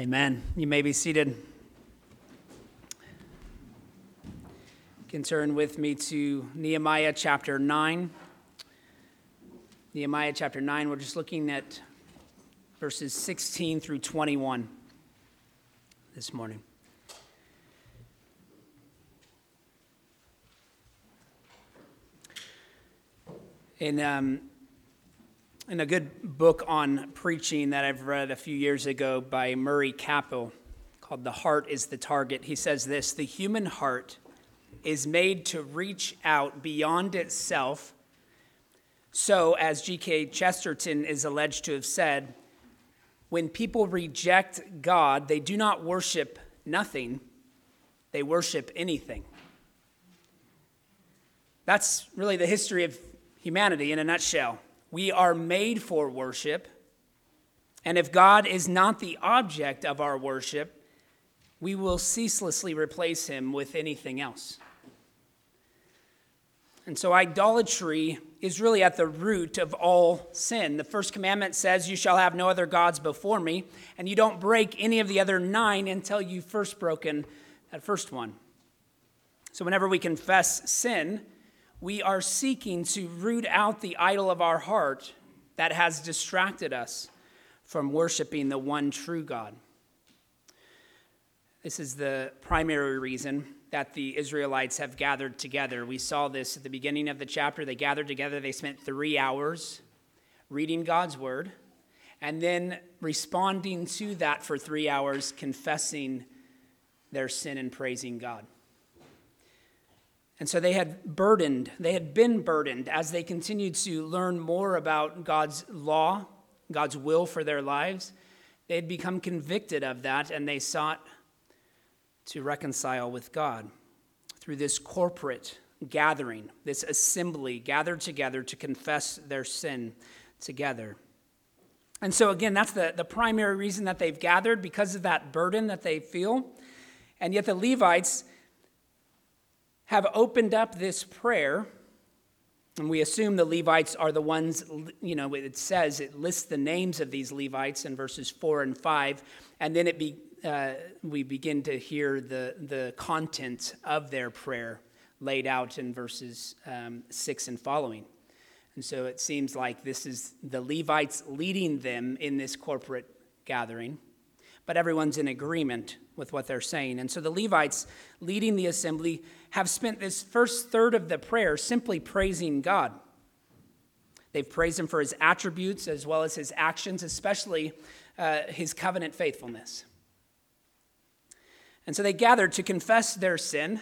Amen. You may be seated. You can turn with me to Nehemiah chapter 9. Nehemiah chapter 9, we're just looking at verses 16 through 21 this morning. In um, in a good book on preaching that I've read a few years ago by Murray Capill called The Heart is the Target, he says this The human heart is made to reach out beyond itself. So, as G.K. Chesterton is alleged to have said, when people reject God, they do not worship nothing, they worship anything. That's really the history of humanity in a nutshell. We are made for worship. And if God is not the object of our worship, we will ceaselessly replace him with anything else. And so, idolatry is really at the root of all sin. The first commandment says, You shall have no other gods before me, and you don't break any of the other nine until you've first broken that first one. So, whenever we confess sin, we are seeking to root out the idol of our heart that has distracted us from worshiping the one true God. This is the primary reason that the Israelites have gathered together. We saw this at the beginning of the chapter. They gathered together, they spent three hours reading God's word, and then responding to that for three hours, confessing their sin and praising God. And so they had burdened, they had been burdened as they continued to learn more about God's law, God's will for their lives. They had become convicted of that and they sought to reconcile with God through this corporate gathering, this assembly gathered together to confess their sin together. And so, again, that's the, the primary reason that they've gathered because of that burden that they feel. And yet, the Levites have opened up this prayer, and we assume the Levites are the ones, you know, it says, it lists the names of these Levites in verses 4 and 5, and then it be, uh, we begin to hear the, the content of their prayer laid out in verses um, 6 and following. And so it seems like this is the Levites leading them in this corporate gathering, but everyone's in agreement with what they're saying. And so the Levites leading the assembly have spent this first third of the prayer simply praising God. They've praised him for his attributes as well as his actions, especially uh, his covenant faithfulness. And so they gathered to confess their sin,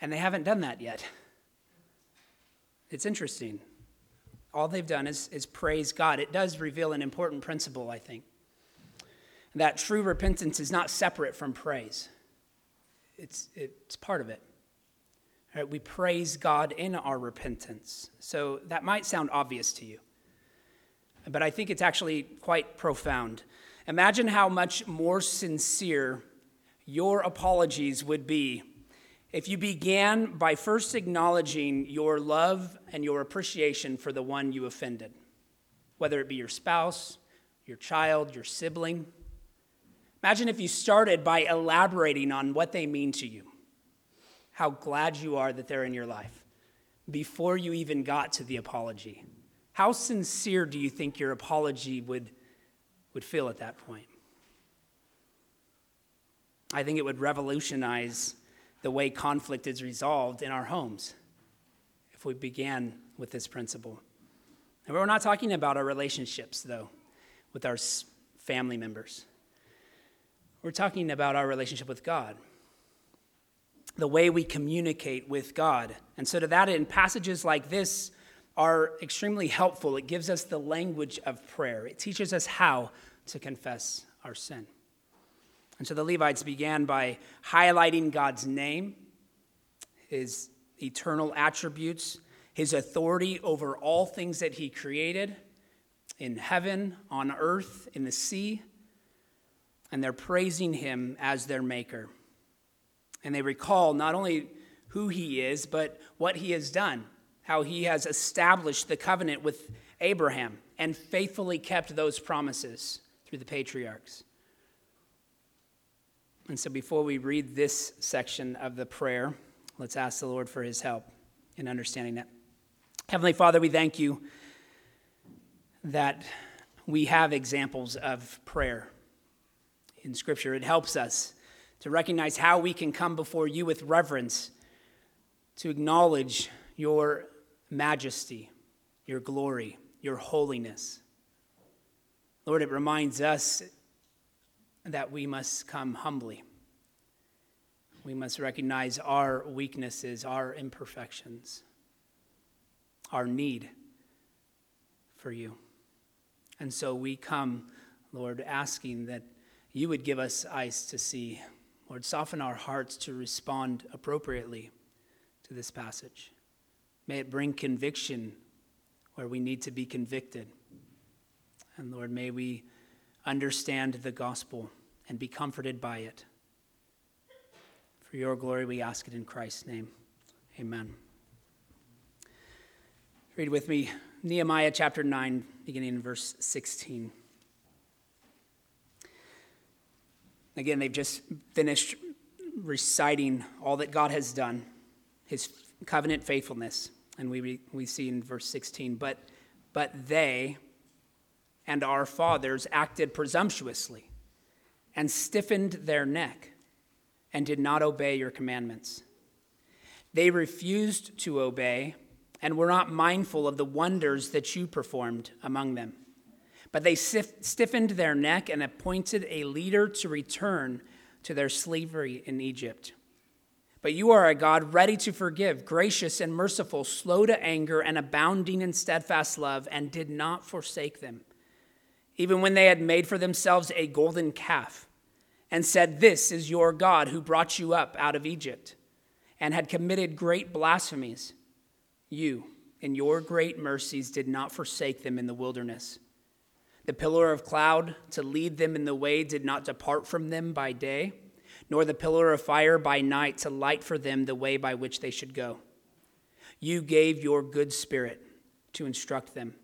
and they haven't done that yet. It's interesting. All they've done is, is praise God. It does reveal an important principle, I think that true repentance is not separate from praise, it's, it's part of it. Right? We praise God in our repentance. So that might sound obvious to you, but I think it's actually quite profound. Imagine how much more sincere your apologies would be if you began by first acknowledging your love and your appreciation for the one you offended, whether it be your spouse, your child, your sibling. Imagine if you started by elaborating on what they mean to you, how glad you are that they're in your life before you even got to the apology. How sincere do you think your apology would, would feel at that point? I think it would revolutionize the way conflict is resolved in our homes if we began with this principle. And we're not talking about our relationships, though, with our family members. We're talking about our relationship with God, the way we communicate with God. And so, to that end, passages like this are extremely helpful. It gives us the language of prayer, it teaches us how to confess our sin. And so the Levites began by highlighting God's name, his eternal attributes, his authority over all things that he created in heaven, on earth, in the sea and they're praising him as their maker. And they recall not only who he is, but what he has done, how he has established the covenant with Abraham and faithfully kept those promises through the patriarchs. And so before we read this section of the prayer, let's ask the Lord for his help in understanding that. Heavenly Father, we thank you that we have examples of prayer in Scripture. It helps us to recognize how we can come before you with reverence, to acknowledge your majesty, your glory, your holiness. Lord, it reminds us that we must come humbly. We must recognize our weaknesses, our imperfections, our need for you. And so we come, Lord, asking that you would give us eyes to see. Lord, soften our hearts to respond appropriately to this passage. May it bring conviction where we need to be convicted. And Lord, may we understand the gospel and be comforted by it. For your glory, we ask it in Christ's name. Amen. Read with me Nehemiah chapter 9, beginning in verse 16. Again, they've just finished reciting all that God has done, his covenant faithfulness. And we, we see in verse 16, but, but they and our fathers acted presumptuously and stiffened their neck and did not obey your commandments. They refused to obey and were not mindful of the wonders that you performed among them. But they stiffened their neck and appointed a leader to return to their slavery in Egypt. But you are a God ready to forgive, gracious and merciful, slow to anger, and abounding in steadfast love, and did not forsake them. Even when they had made for themselves a golden calf, and said, This is your God who brought you up out of Egypt, and had committed great blasphemies you, in your great mercies, did not forsake them in the wilderness. The pillar of cloud to lead them in the way did not depart from them by day, nor the pillar of fire by night to light for them the way by which they should go. You gave your good spirit to instruct them,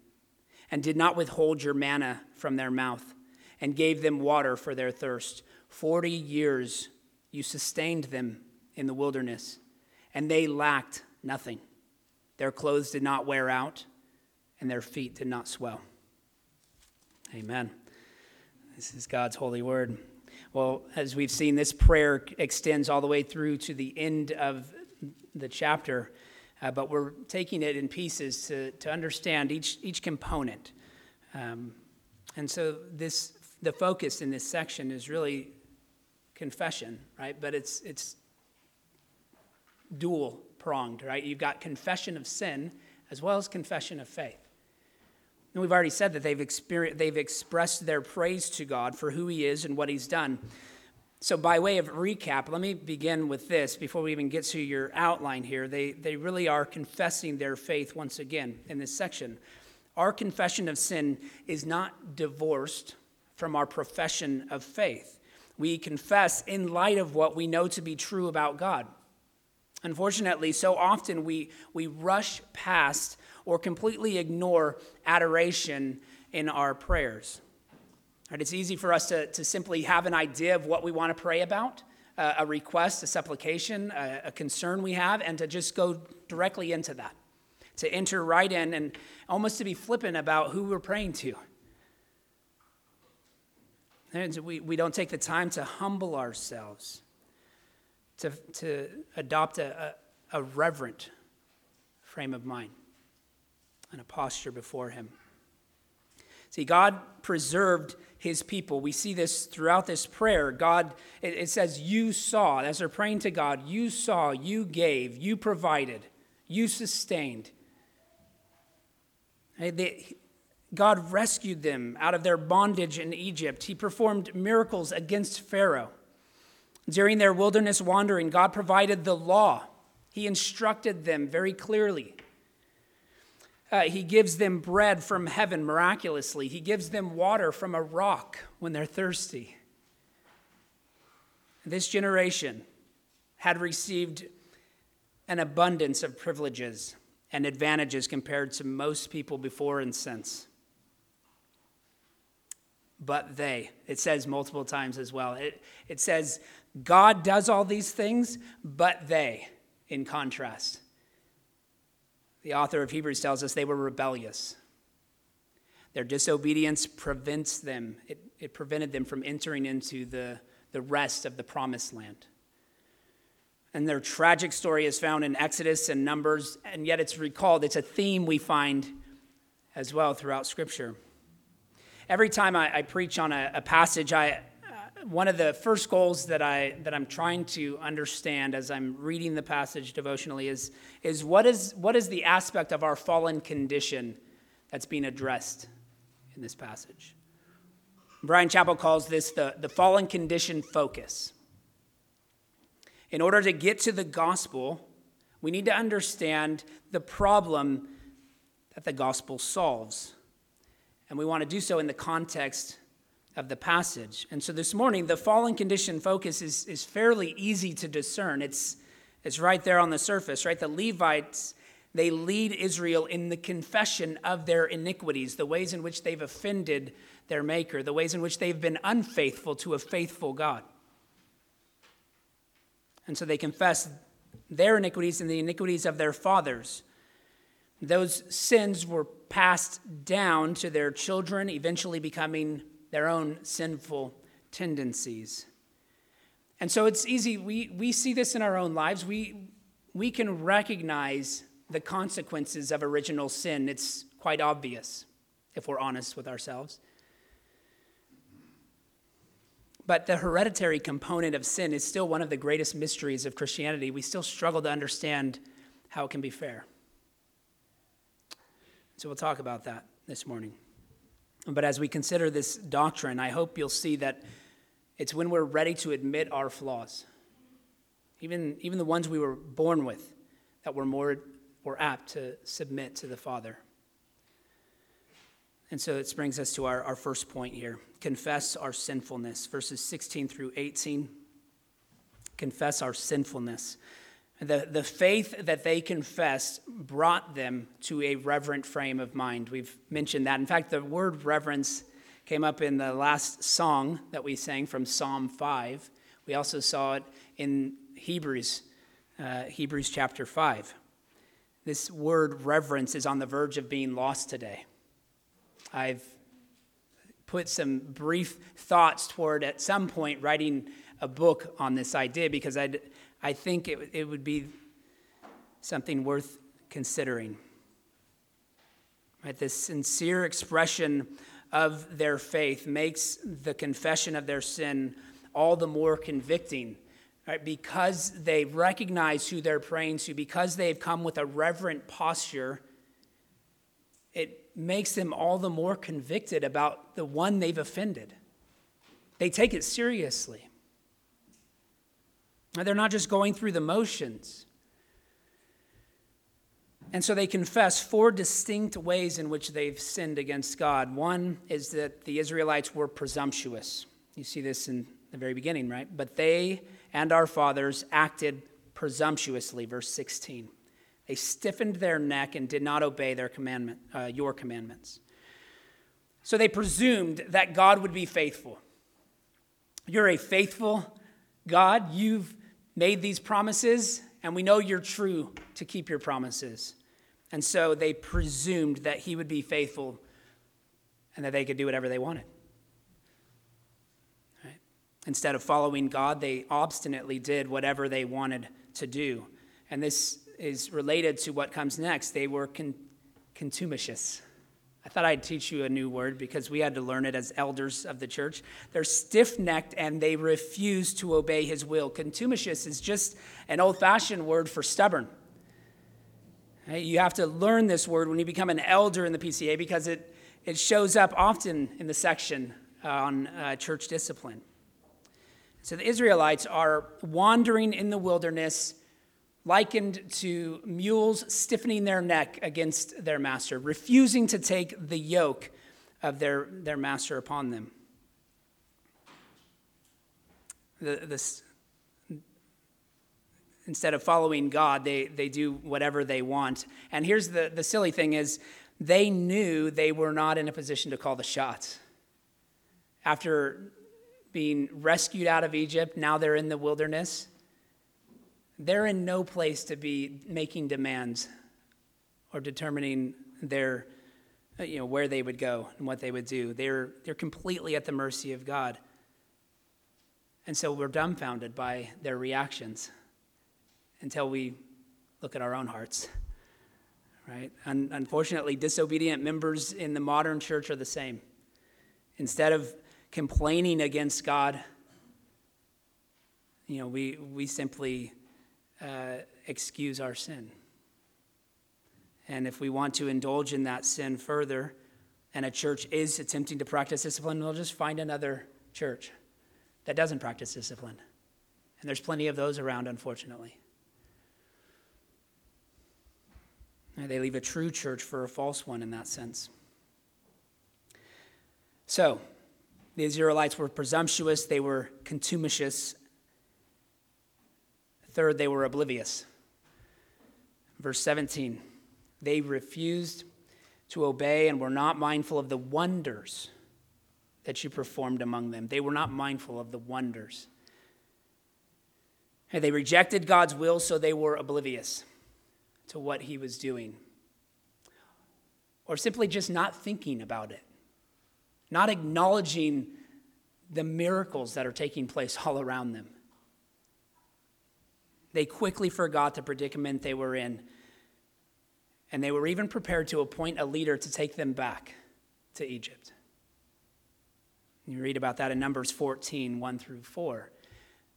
and did not withhold your manna from their mouth, and gave them water for their thirst. Forty years you sustained them in the wilderness, and they lacked nothing. Their clothes did not wear out, and their feet did not swell. Amen. This is God's holy word. Well, as we've seen, this prayer extends all the way through to the end of the chapter, uh, but we're taking it in pieces to, to understand each, each component. Um, and so, this the focus in this section is really confession, right? But it's, it's dual pronged, right? You've got confession of sin as well as confession of faith. And we've already said that they've, experienced, they've expressed their praise to God for who He is and what He's done. So, by way of recap, let me begin with this before we even get to your outline here. They, they really are confessing their faith once again in this section. Our confession of sin is not divorced from our profession of faith. We confess in light of what we know to be true about God. Unfortunately, so often we, we rush past or completely ignore adoration in our prayers. Right, it's easy for us to, to simply have an idea of what we want to pray about, uh, a request, a supplication, a, a concern we have, and to just go directly into that, to enter right in and almost to be flippant about who we're praying to. And we, we don't take the time to humble ourselves to, to adopt a, a, a reverent frame of mind and a posture before Him. See, God preserved his people. We see this throughout this prayer. God, it, it, says, You saw, as they're praying to God, you saw, you gave, you provided, you sustained. They, God rescued them out of their bondage in Egypt. He performed miracles against Pharaoh. During their wilderness wandering, God provided the law. He instructed them very clearly. Uh, he gives them bread from heaven miraculously. He gives them water from a rock when they're thirsty. This generation had received an abundance of privileges and advantages compared to most people before and since. but they. It says multiple times as well. It, it says, God does all these things, but they, in contrast. The author of Hebrews tells us they were rebellious. Their disobedience prevents them, it, it prevented them from entering into the, the rest of the promised land. And their tragic story is found in Exodus and Numbers, and yet it's recalled. It's a theme we find as well throughout Scripture. Every time I, I preach on a, a passage, I, one of the first goals that, I, that I'm trying to understand as I'm reading the passage devotionally is, is, what is what is the aspect of our fallen condition that's being addressed in this passage? Bryan Chapell calls this the, the fallen condition focus. In order to get to the gospel, we need to understand the problem that the gospel solves. And we want to do so in the context of the passage. And so this morning, the fallen condition focus is, is fairly easy to discern. It's, it's right there on the surface, right? The Levites, they lead Israel in the confession of their iniquities, the ways in which they've offended their Maker, the ways in which they've been unfaithful to a faithful God. And so they confess their iniquities and the iniquities of their fathers. Those sins were passed down to their children, eventually becoming their own sinful tendencies. And so it's easy. We, we see this in our own lives. We, we can recognize the consequences of original sin. It's quite obvious if we're honest with ourselves. But the hereditary component of sin is still one of the greatest mysteries of Christianity. We still struggle to understand how it can be fair. So we'll talk about that this morning. But as we consider this doctrine, I hope you'll see that it's when we're ready to admit our flaws, even, even the ones we were born with, that we're more we're apt to submit to the Father. And so this brings us to our, our first point here confess our sinfulness, verses 16 through 18. Confess our sinfulness. The, the faith that they confessed brought them to a reverent frame of mind. We've mentioned that. In fact, the word reverence came up in the last song that we sang from Psalm 5. We also saw it in Hebrews, uh, Hebrews chapter 5. This word reverence is on the verge of being lost today. I've put some brief thoughts toward at some point writing a book on this idea because i I think it, it would be something worth considering. Right, this sincere expression of their faith makes the confession of their sin all the more convicting. Right, because they recognize who they're praying to, because they've come with a reverent posture, it makes them all the more convicted about the one they've offended. They take it seriously. They're not just going through the motions. And so they confess four distinct ways in which they've sinned against God. One is that the Israelites were presumptuous. You see this in the very beginning, right? But they and our fathers acted presumptuously, verse 16. They stiffened their neck and did not obey their commandment, uh, your commandments. So they presumed that God would be faithful. You're a faithful God. You've made these promises, and we know you're true to keep your promises. And so they presumed that he would be faithful and that they could do whatever they wanted. Right? Instead of following God, they obstinately did whatever they wanted to do. And this is related to what comes next. They were con- contumacious. I thought I'd teach you a new word because we had to learn it as elders of the church. They're stiff necked and they refuse to obey his will. Contumacious is just an old fashioned word for stubborn. You have to learn this word when you become an elder in the PCA because it, it shows up often in the section on uh, church discipline. So the Israelites are wandering in the wilderness likened to mules stiffening their neck against their master, refusing to take the yoke of their, their master upon them. The, this, instead of following God, they, they do whatever they want. And here's the, the silly thing is they knew they were not in a position to call the shots. after being rescued out of Egypt, now they're in the wilderness. They're in no place to be making demands or determining their, uh, you know, where they would go and what they would do. They're, they're completely at the mercy of God. And so we're dumbfounded by their reactions until we look at our own hearts. Right? Un- unfortunately, disobedient members in the modern church are the same. Instead of complaining against God, you know, we, we simply uh, excuse our sin. And if we want to indulge in that sin further, and a church is attempting to practice discipline, we'll just find another church that doesn't practice discipline. And there's plenty of those around, unfortunately. They leave a true church for a false one in that sense. So, the Israelites were presumptuous, they were contumacious. Third, they were oblivious. Verse 17 they refused to obey and were not mindful of the wonders that you performed among them. They were not mindful of the wonders. And they rejected God's will, so they were oblivious to what he was doing. Or simply just not thinking about it, not acknowledging the miracles that are taking place all around them. They quickly forgot the predicament they were in, and they were even prepared to appoint a leader to take them back to Egypt. You read about that in Numbers 14 1 through 4.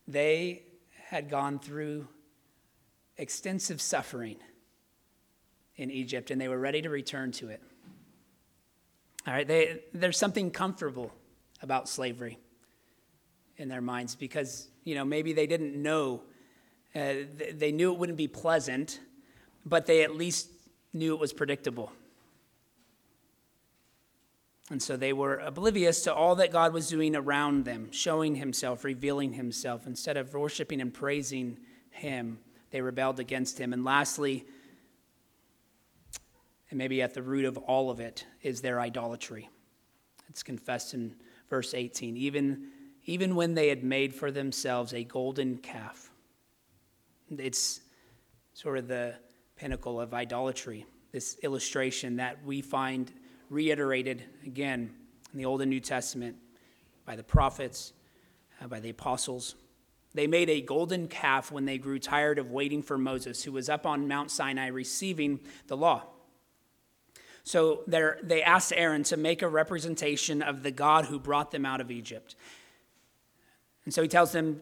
They had gone through extensive suffering in Egypt and they were ready to return to it. All right, they, there's something comfortable about slavery in their minds because, you know, maybe they didn't know, uh, they knew it wouldn't be pleasant, but they at least knew it was predictable. And so they were oblivious to all that God was doing around them, showing himself, revealing himself. Instead of worshiping and praising him, they rebelled against him. And lastly, and maybe at the root of all of it, is their idolatry. It's confessed in verse 18. Even, even when they had made for themselves a golden calf, it's sort of the pinnacle of idolatry, this illustration that we find reiterated again in the Old and New Testament by the prophets, uh, by the apostles. They made a golden calf when they grew tired of waiting for Moses, who was up on Mount Sinai receiving the law. So they asked Aaron to make a representation of the God who brought them out of Egypt. And so he tells them,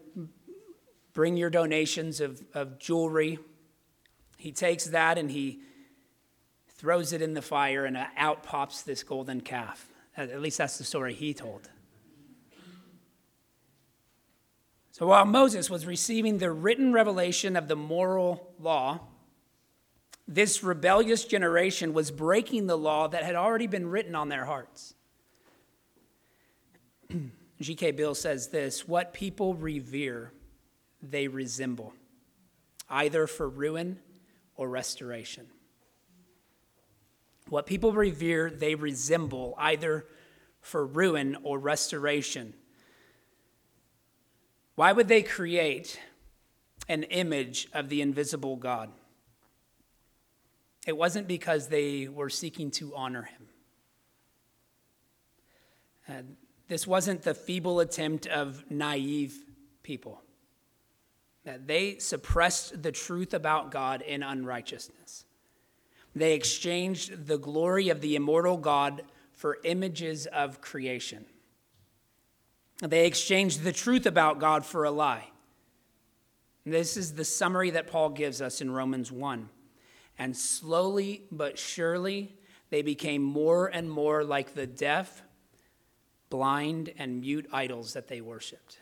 Bring your donations of, of jewelry. He takes that and he throws it in the fire, and uh, out pops this golden calf. At least that's the story he told. So while Moses was receiving the written revelation of the moral law, this rebellious generation was breaking the law that had already been written on their hearts. G.K. Beale says this What people revere, they resemble, either for ruin or restoration. What people revere, they resemble, either for ruin or restoration. Why would they create an image of the invisible God? It wasn't because they were seeking to honor him. Uh, this wasn't the feeble attempt of naive people. That they suppressed the truth about God in unrighteousness. They exchanged the glory of the immortal God for images of creation. They exchanged the truth about God for a lie. This is the summary that Paul gives us in Romans 1. And slowly but surely, they became more and more like the deaf, blind, and mute idols that they worshiped.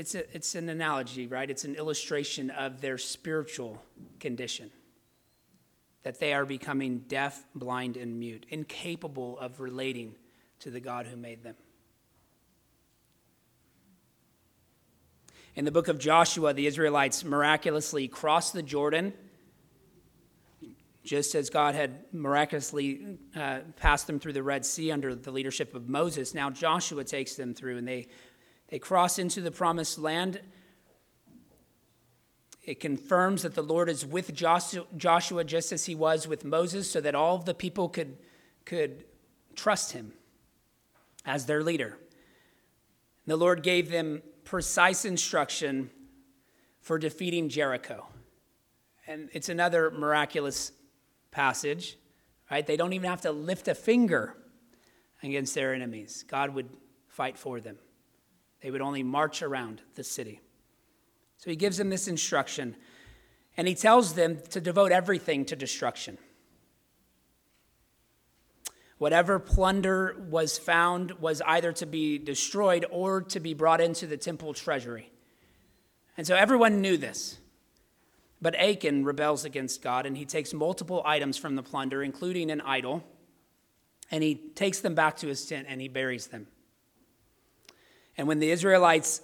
It's, a, it's an analogy, right? It's an illustration of their spiritual condition that they are becoming deaf, blind, and mute, incapable of relating to the God who made them. In the book of Joshua, the Israelites miraculously crossed the Jordan. just as God had miraculously uh, passed them through the Red Sea under the leadership of Moses, now Joshua takes them through and they, they cross into the promised land. It confirms that the Lord is with Joshua just as he was with Moses, so that all of the people could, could trust him as their leader. The Lord gave them precise instruction for defeating Jericho. And it's another miraculous passage, right? They don't even have to lift a finger against their enemies. God would fight for them. They would only march around the city. So he gives them this instruction, and he tells them to devote everything to destruction. Whatever plunder was found was either to be destroyed or to be brought into the temple treasury. And so everyone knew this. But Achan rebels against God and he takes multiple items from the plunder, including an idol, and he takes them back to his tent and he buries them. And when the Israelites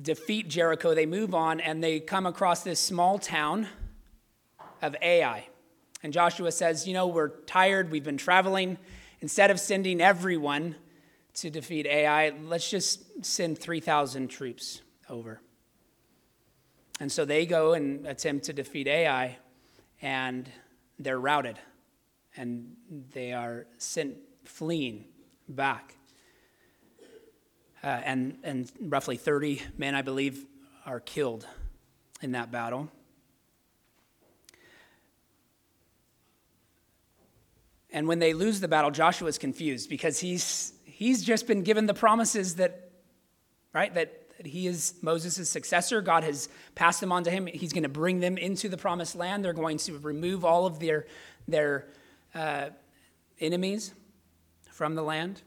defeat Jericho, they move on and they come across this small town of Ai. And Joshua says, You know, we're tired, we've been traveling. Instead of sending everyone to defeat Ai, let's just send 3,000 troops over. And so they go and attempt to defeat Ai, and they're routed, and they are sent fleeing back. Uh, and, and roughly 30 men, I believe, are killed in that battle. And when they lose the battle, Joshua is confused because he's, he's just been given the promises that, right, that that he is Moses' successor. God has passed them on to him. He's going to bring them into the promised land. They're going to remove all of their, their uh, enemies from the land.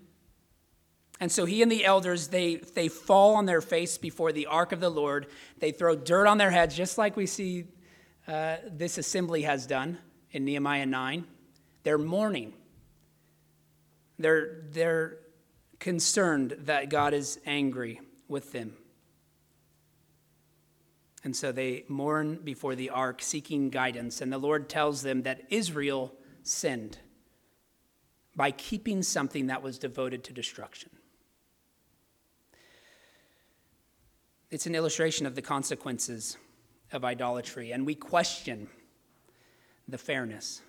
And so he and the elders, they, they fall on their face before the ark of the Lord. They throw dirt on their heads, just like we see uh, this assembly has done in Nehemiah 9. They're mourning. They're, they're concerned that God is angry with them. And so they mourn before the ark, seeking guidance. And the Lord tells them that Israel sinned by keeping something that was devoted to destruction. It's an illustration of the consequences of idolatry, and we question the fairness.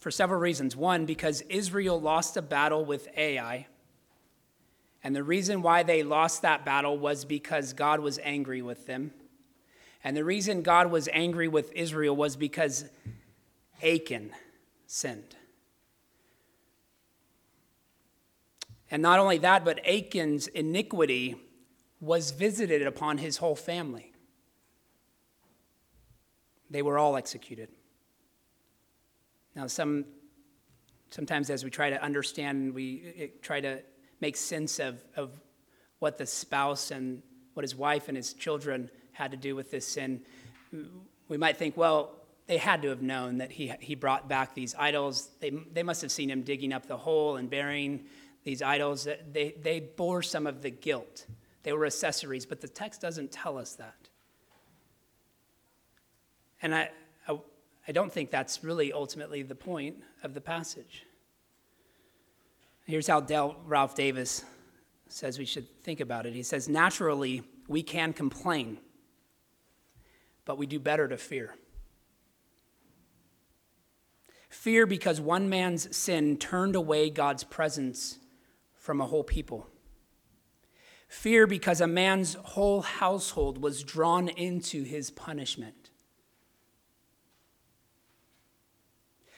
For several reasons. One, because Israel lost a battle with Ai and the reason why they lost that battle was because God was angry with them. And the reason God was angry with Israel was because Achan sinned. And not only that, but Achan's iniquity was visited upon his whole family. They were all executed. Now, some, sometimes as we try to understand, we eh, try to make sense of, of what the spouse and what his wife and his children had to do with this sin, we might think, well, they had to have known that he, he brought back these idols. They, they must have seen him digging up the hole and burying these idols. They, they bore some of the guilt. They were accessories, but the text doesn't tell us that. And I, I, I don't think that's really ultimately the point of the passage. Here's how Dale Ralph Davis says we should think about it. He says, Naturally, we can complain, but we do better to fear. Fear because one man's sin turned away God's presence from a whole people. Fear because a man's whole household was drawn into his punishment.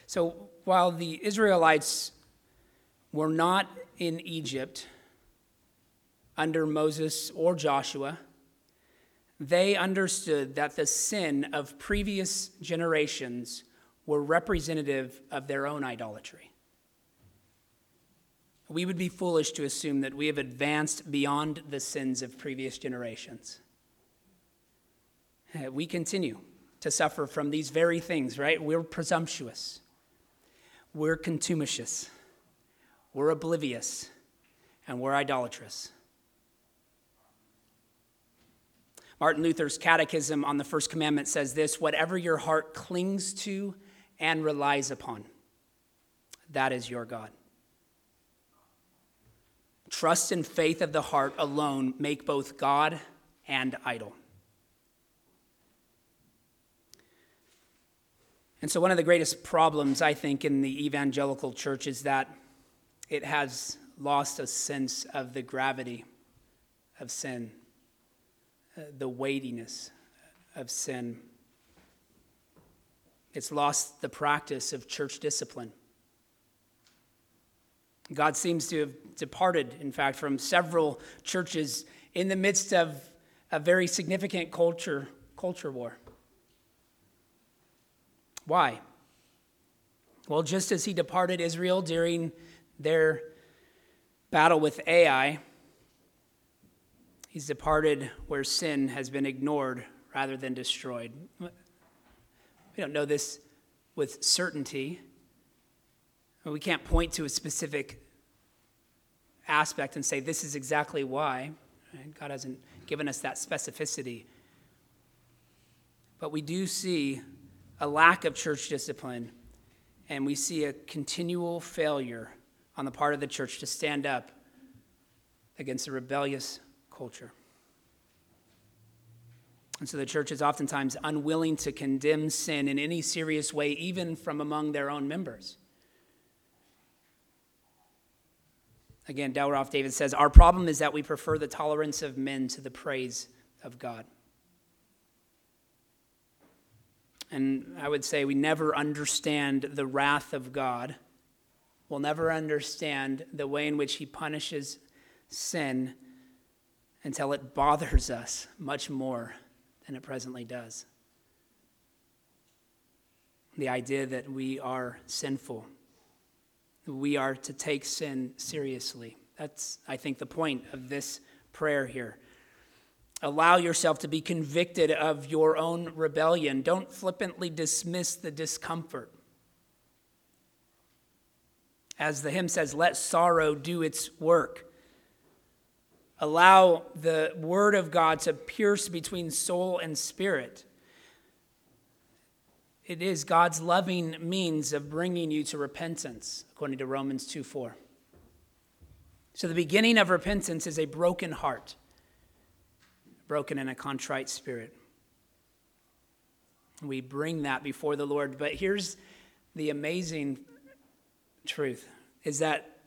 So while the Israelites were not in Egypt under Moses or Joshua, they understood that the sin of previous generations were representative of their own idolatry. We would be foolish to assume that we have advanced beyond the sins of previous generations. Eh, we continue to suffer from these very things, right? We're presumptuous, we're contumacious we're oblivious, and we're idolatrous. Martin Luther's Catechism on the First Commandment says this whatever your heart clings to and relies upon, that is your God. Trust and faith of the heart alone make both God and idol. And so, one of the greatest problems, I think, in the evangelical church is that it has lost a sense of the gravity of sin, uh, the weightiness of sin. It's lost the practice of church discipline. God seems to have departed, in fact, from several churches in the midst of a very significant culture, culture war. Why? Well, just as he departed Israel during their battle with Ai, he's departed where sin has been ignored rather than destroyed. We don't know this with certainty. We can't point to a specific aspect and say this is exactly why. God hasn't given us that specificity. But we do see a lack of church discipline, and we see a continual failure on the part of the church to stand up against a rebellious culture. And so the church is oftentimes unwilling to condemn sin in any serious way, even from among their own members. Again, Dale Ralph Davis says, Our problem is that we prefer the tolerance of men to the praise of God. And I would say we never understand the wrath of God. We'll never understand the way in which He punishes sin until it bothers us much more than it presently does. The idea that we are sinful, we are to take sin seriously. That's, I think, the point of this prayer here. Allow yourself to be convicted of your own rebellion. Don't flippantly dismiss the discomfort. As the hymn says, let sorrow do its work. Allow the word of God to pierce between soul and spirit. It is God's loving means of bringing you to repentance, according to Romans 2 4. So, the beginning of repentance is a broken heart broken in a contrite spirit. We bring that before the Lord. But here's the amazing truth is that,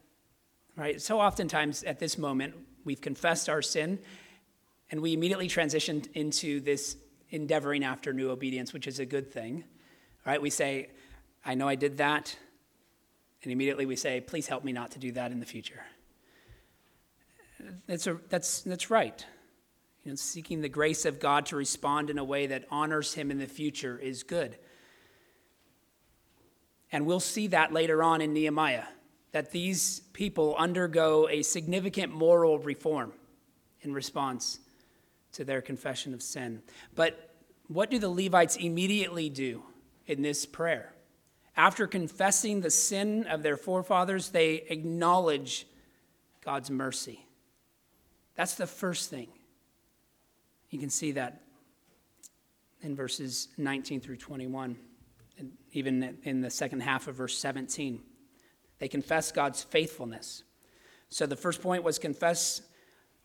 right, so oftentimes at this moment, we've confessed our sin and we immediately transitioned into this endeavoring after new obedience, which is a good thing. Right? We say, I know I did that. And immediately we say, please help me not to do that in the future. That's, a, that's, that's right. You know, seeking the grace of God to respond in a way that honors Him in the future is good. And we'll see that later on in Nehemiah, that these people undergo a significant moral reform in response to their confession of sin. But what do the Levites immediately do in this prayer? After confessing the sin of their forefathers, they acknowledge God's mercy. That's the first thing. You can see that in verses 19 through 21, and even in the second half of verse 17. They confess God's faithfulness. So the first point was confess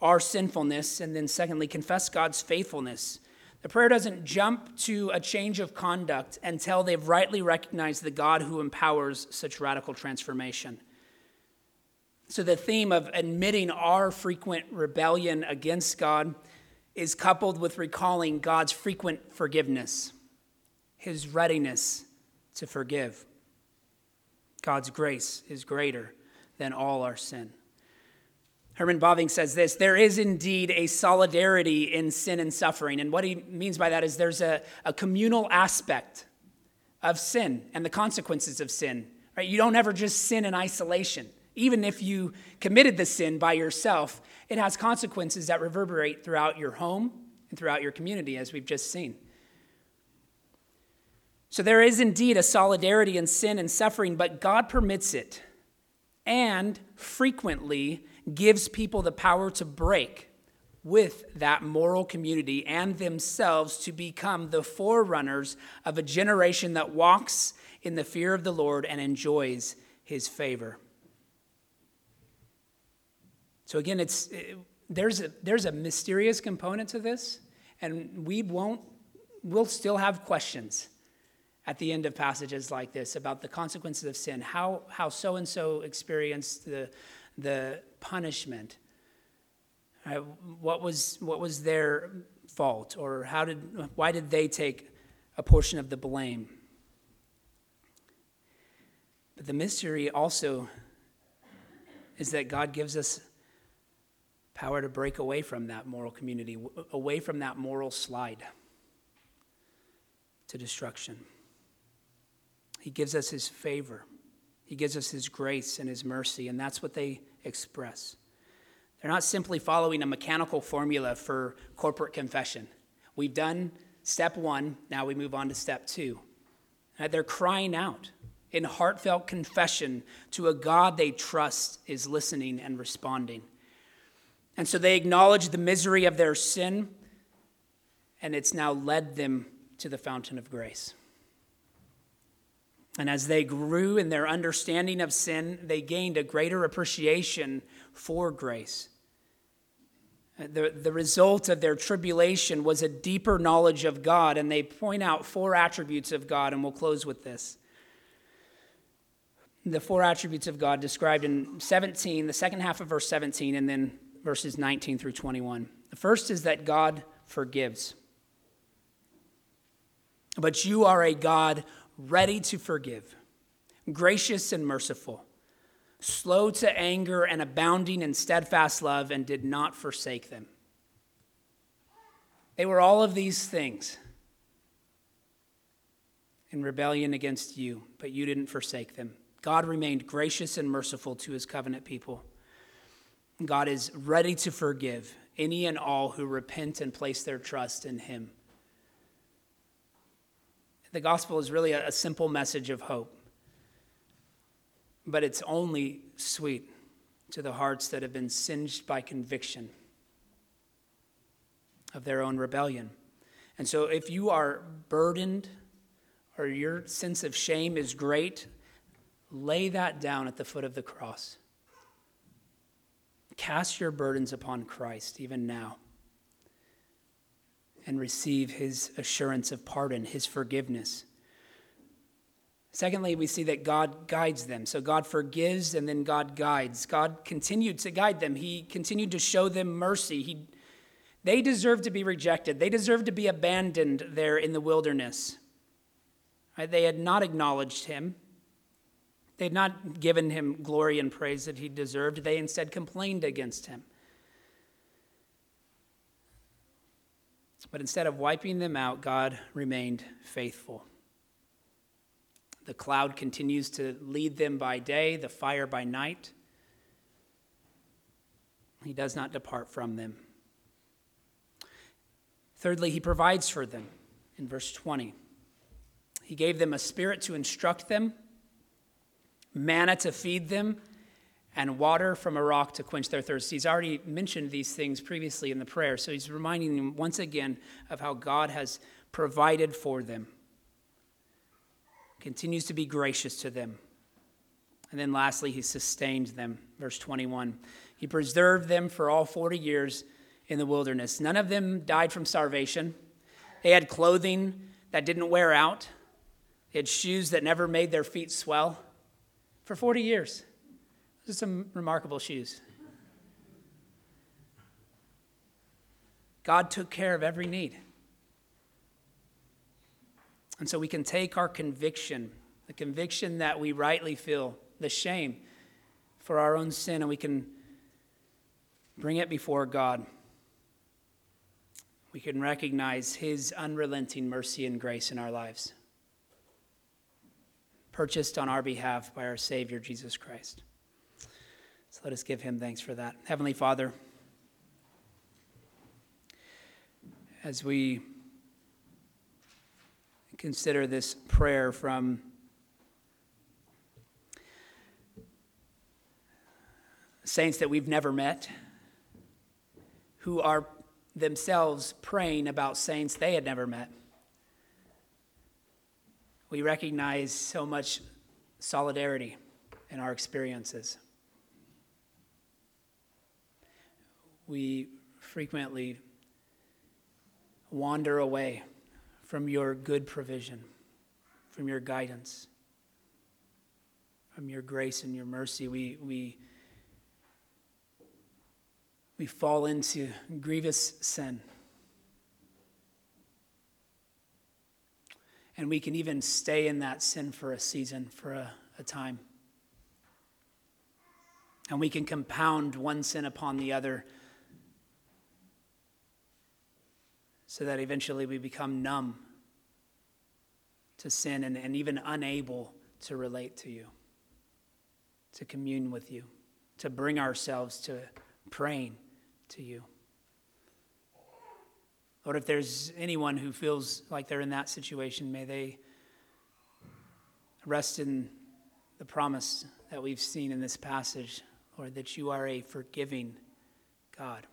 our sinfulness, and then secondly, confess God's faithfulness. The prayer doesn't jump to a change of conduct until they've rightly recognized the God who empowers such radical transformation. So, the theme of admitting our frequent rebellion against God is coupled with recalling God's frequent forgiveness, his readiness to forgive. God's grace is greater than all our sin. Herman Bavinck says this there is indeed a solidarity in sin and suffering. And what he means by that is there's a, a communal aspect of sin and the consequences of sin. Right? You don't ever just sin in isolation. Even if you committed the sin by yourself, it has consequences that reverberate throughout your home and throughout your community, as we've just seen. So there is indeed a solidarity in sin and suffering, but God permits it and frequently gives people the power to break with that moral community and themselves to become the forerunners of a generation that walks in the fear of the Lord and enjoys his favor. So again, it's there's a, there's a mysterious component to this, and we won't we'll still have questions at the end of passages like this about the consequences of sin, how how so and so experienced the the punishment. Uh, what was what was their fault, or how did why did they take a portion of the blame? But the mystery also is that God gives us power to break away from that moral community, away from that moral slide to destruction. He gives us his favor. He gives us his grace and his mercy, and that's what they express. They're not simply following a mechanical formula for corporate confession. We've done step one, now we move on to step two. Uh, they're crying out in heartfelt confession to a God they trust is listening and responding. And so they acknowledge the misery of their sin, and it's now led them to the fountain of grace. And as they grew in their understanding of sin, they gained a greater appreciation for grace. Uh, the, the result of their tribulation was a deeper knowledge of God, and they point out four attributes of God, and we'll close with this. The four attributes of God described in 17, the second half of verse 17, and then verses 19 through 21. The first is that God forgives. But you are a God ready to forgive, gracious and merciful, slow to anger and abounding in steadfast love, and did not forsake them. They were all of these things in rebellion against you, but you didn't forsake them. God remained gracious and merciful to his covenant people. God is ready to forgive any and all who repent and place their trust in Him. The gospel is really a, simple message of hope, but it's only sweet to the hearts that have been singed by conviction of their own rebellion. And so, if you are burdened or your sense of shame is great, lay that down at the foot of the cross. Cast your burdens upon Christ even now and receive his assurance of pardon, his forgiveness. Secondly, we see that God guides them. So God forgives and then God guides. God continued to guide them. He continued to show them mercy. He, they deserved to be rejected, they deserved to be abandoned there in the wilderness. Right? They had not acknowledged him. They had not given him glory and praise that he deserved. They instead complained against him. But instead of wiping them out, God remained faithful. The cloud continues to lead them by day, the fire by night. He does not depart from them. Thirdly, he provides for them in verse 20. He gave them a spirit to instruct them manna to feed them, and water from a rock to quench their thirst. He's already mentioned these things previously in the prayer, so he's reminding them once again of how God has provided for them, continues to be gracious to them. And then lastly, he sustained them. Verse 21. He preserved them for all 40 years in the wilderness. None of them died from starvation. They had clothing that didn't wear out, they had shoes that never made their feet swell for 40 years. Are some remarkable shoes. God took care of every need. And so we can take our conviction, the conviction that we rightly feel, the shame for our own sin, and we can bring it before God. We can recognize His unrelenting mercy and grace in our lives purchased on our behalf by our Savior, Jesus Christ. So let us give him thanks for that. Heavenly Father, as we consider this prayer from saints that we've never met, who are themselves praying about saints they had never met. We recognize so much solidarity in our experiences. We frequently wander away from your good provision, from your guidance, from your grace and your mercy. We, we, we fall into grievous sin. And we can even stay in that sin for a season, for a, a time. And we can compound one sin upon the other so that eventually we become numb to sin and, and even unable to relate to you, to commune with you, to bring ourselves to praying to you. Lord, if there's anyone who feels like they're in that situation, may they rest in the promise that we've seen in this passage, Lord, that you are a forgiving God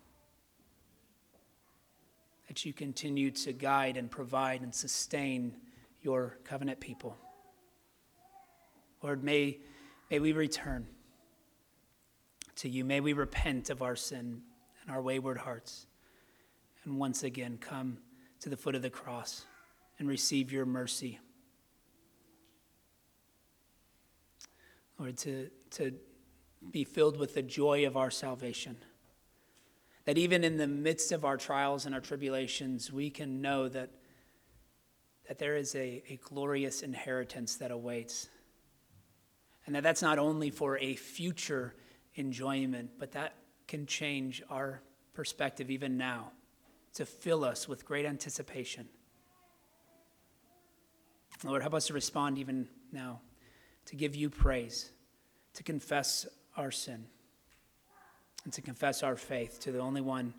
that you continue to guide and provide and sustain your covenant people. Lord, may, may we return to you. May we repent of our sin and our wayward hearts. And once again, come to the foot of the cross and receive your mercy. Lord, to, to be filled with the joy of our salvation that even in the midst of our trials and our tribulations, we can know that, that there is a, a glorious inheritance that awaits. And that that's not only for a future enjoyment, but that can change our perspective even now to fill us with great anticipation. Lord, help us to respond even now, to give you praise, to confess our sin and to confess our faith to the only one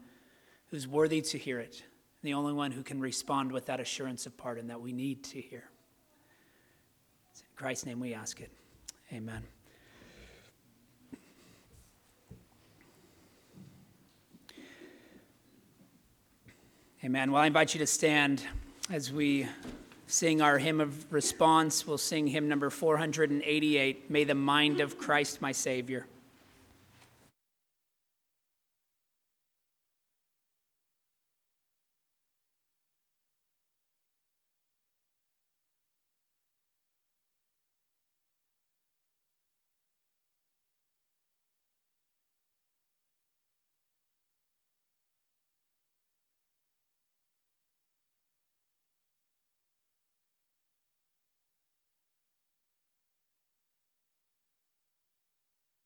who's worthy to hear it, the only one who can respond with that assurance of pardon that we need to hear. It's in Christ's name we ask it. Amen. Amen. Well, I invite you to stand as we sing our hymn of response. We'll sing hymn number 488 May the mind of Christ my Savior.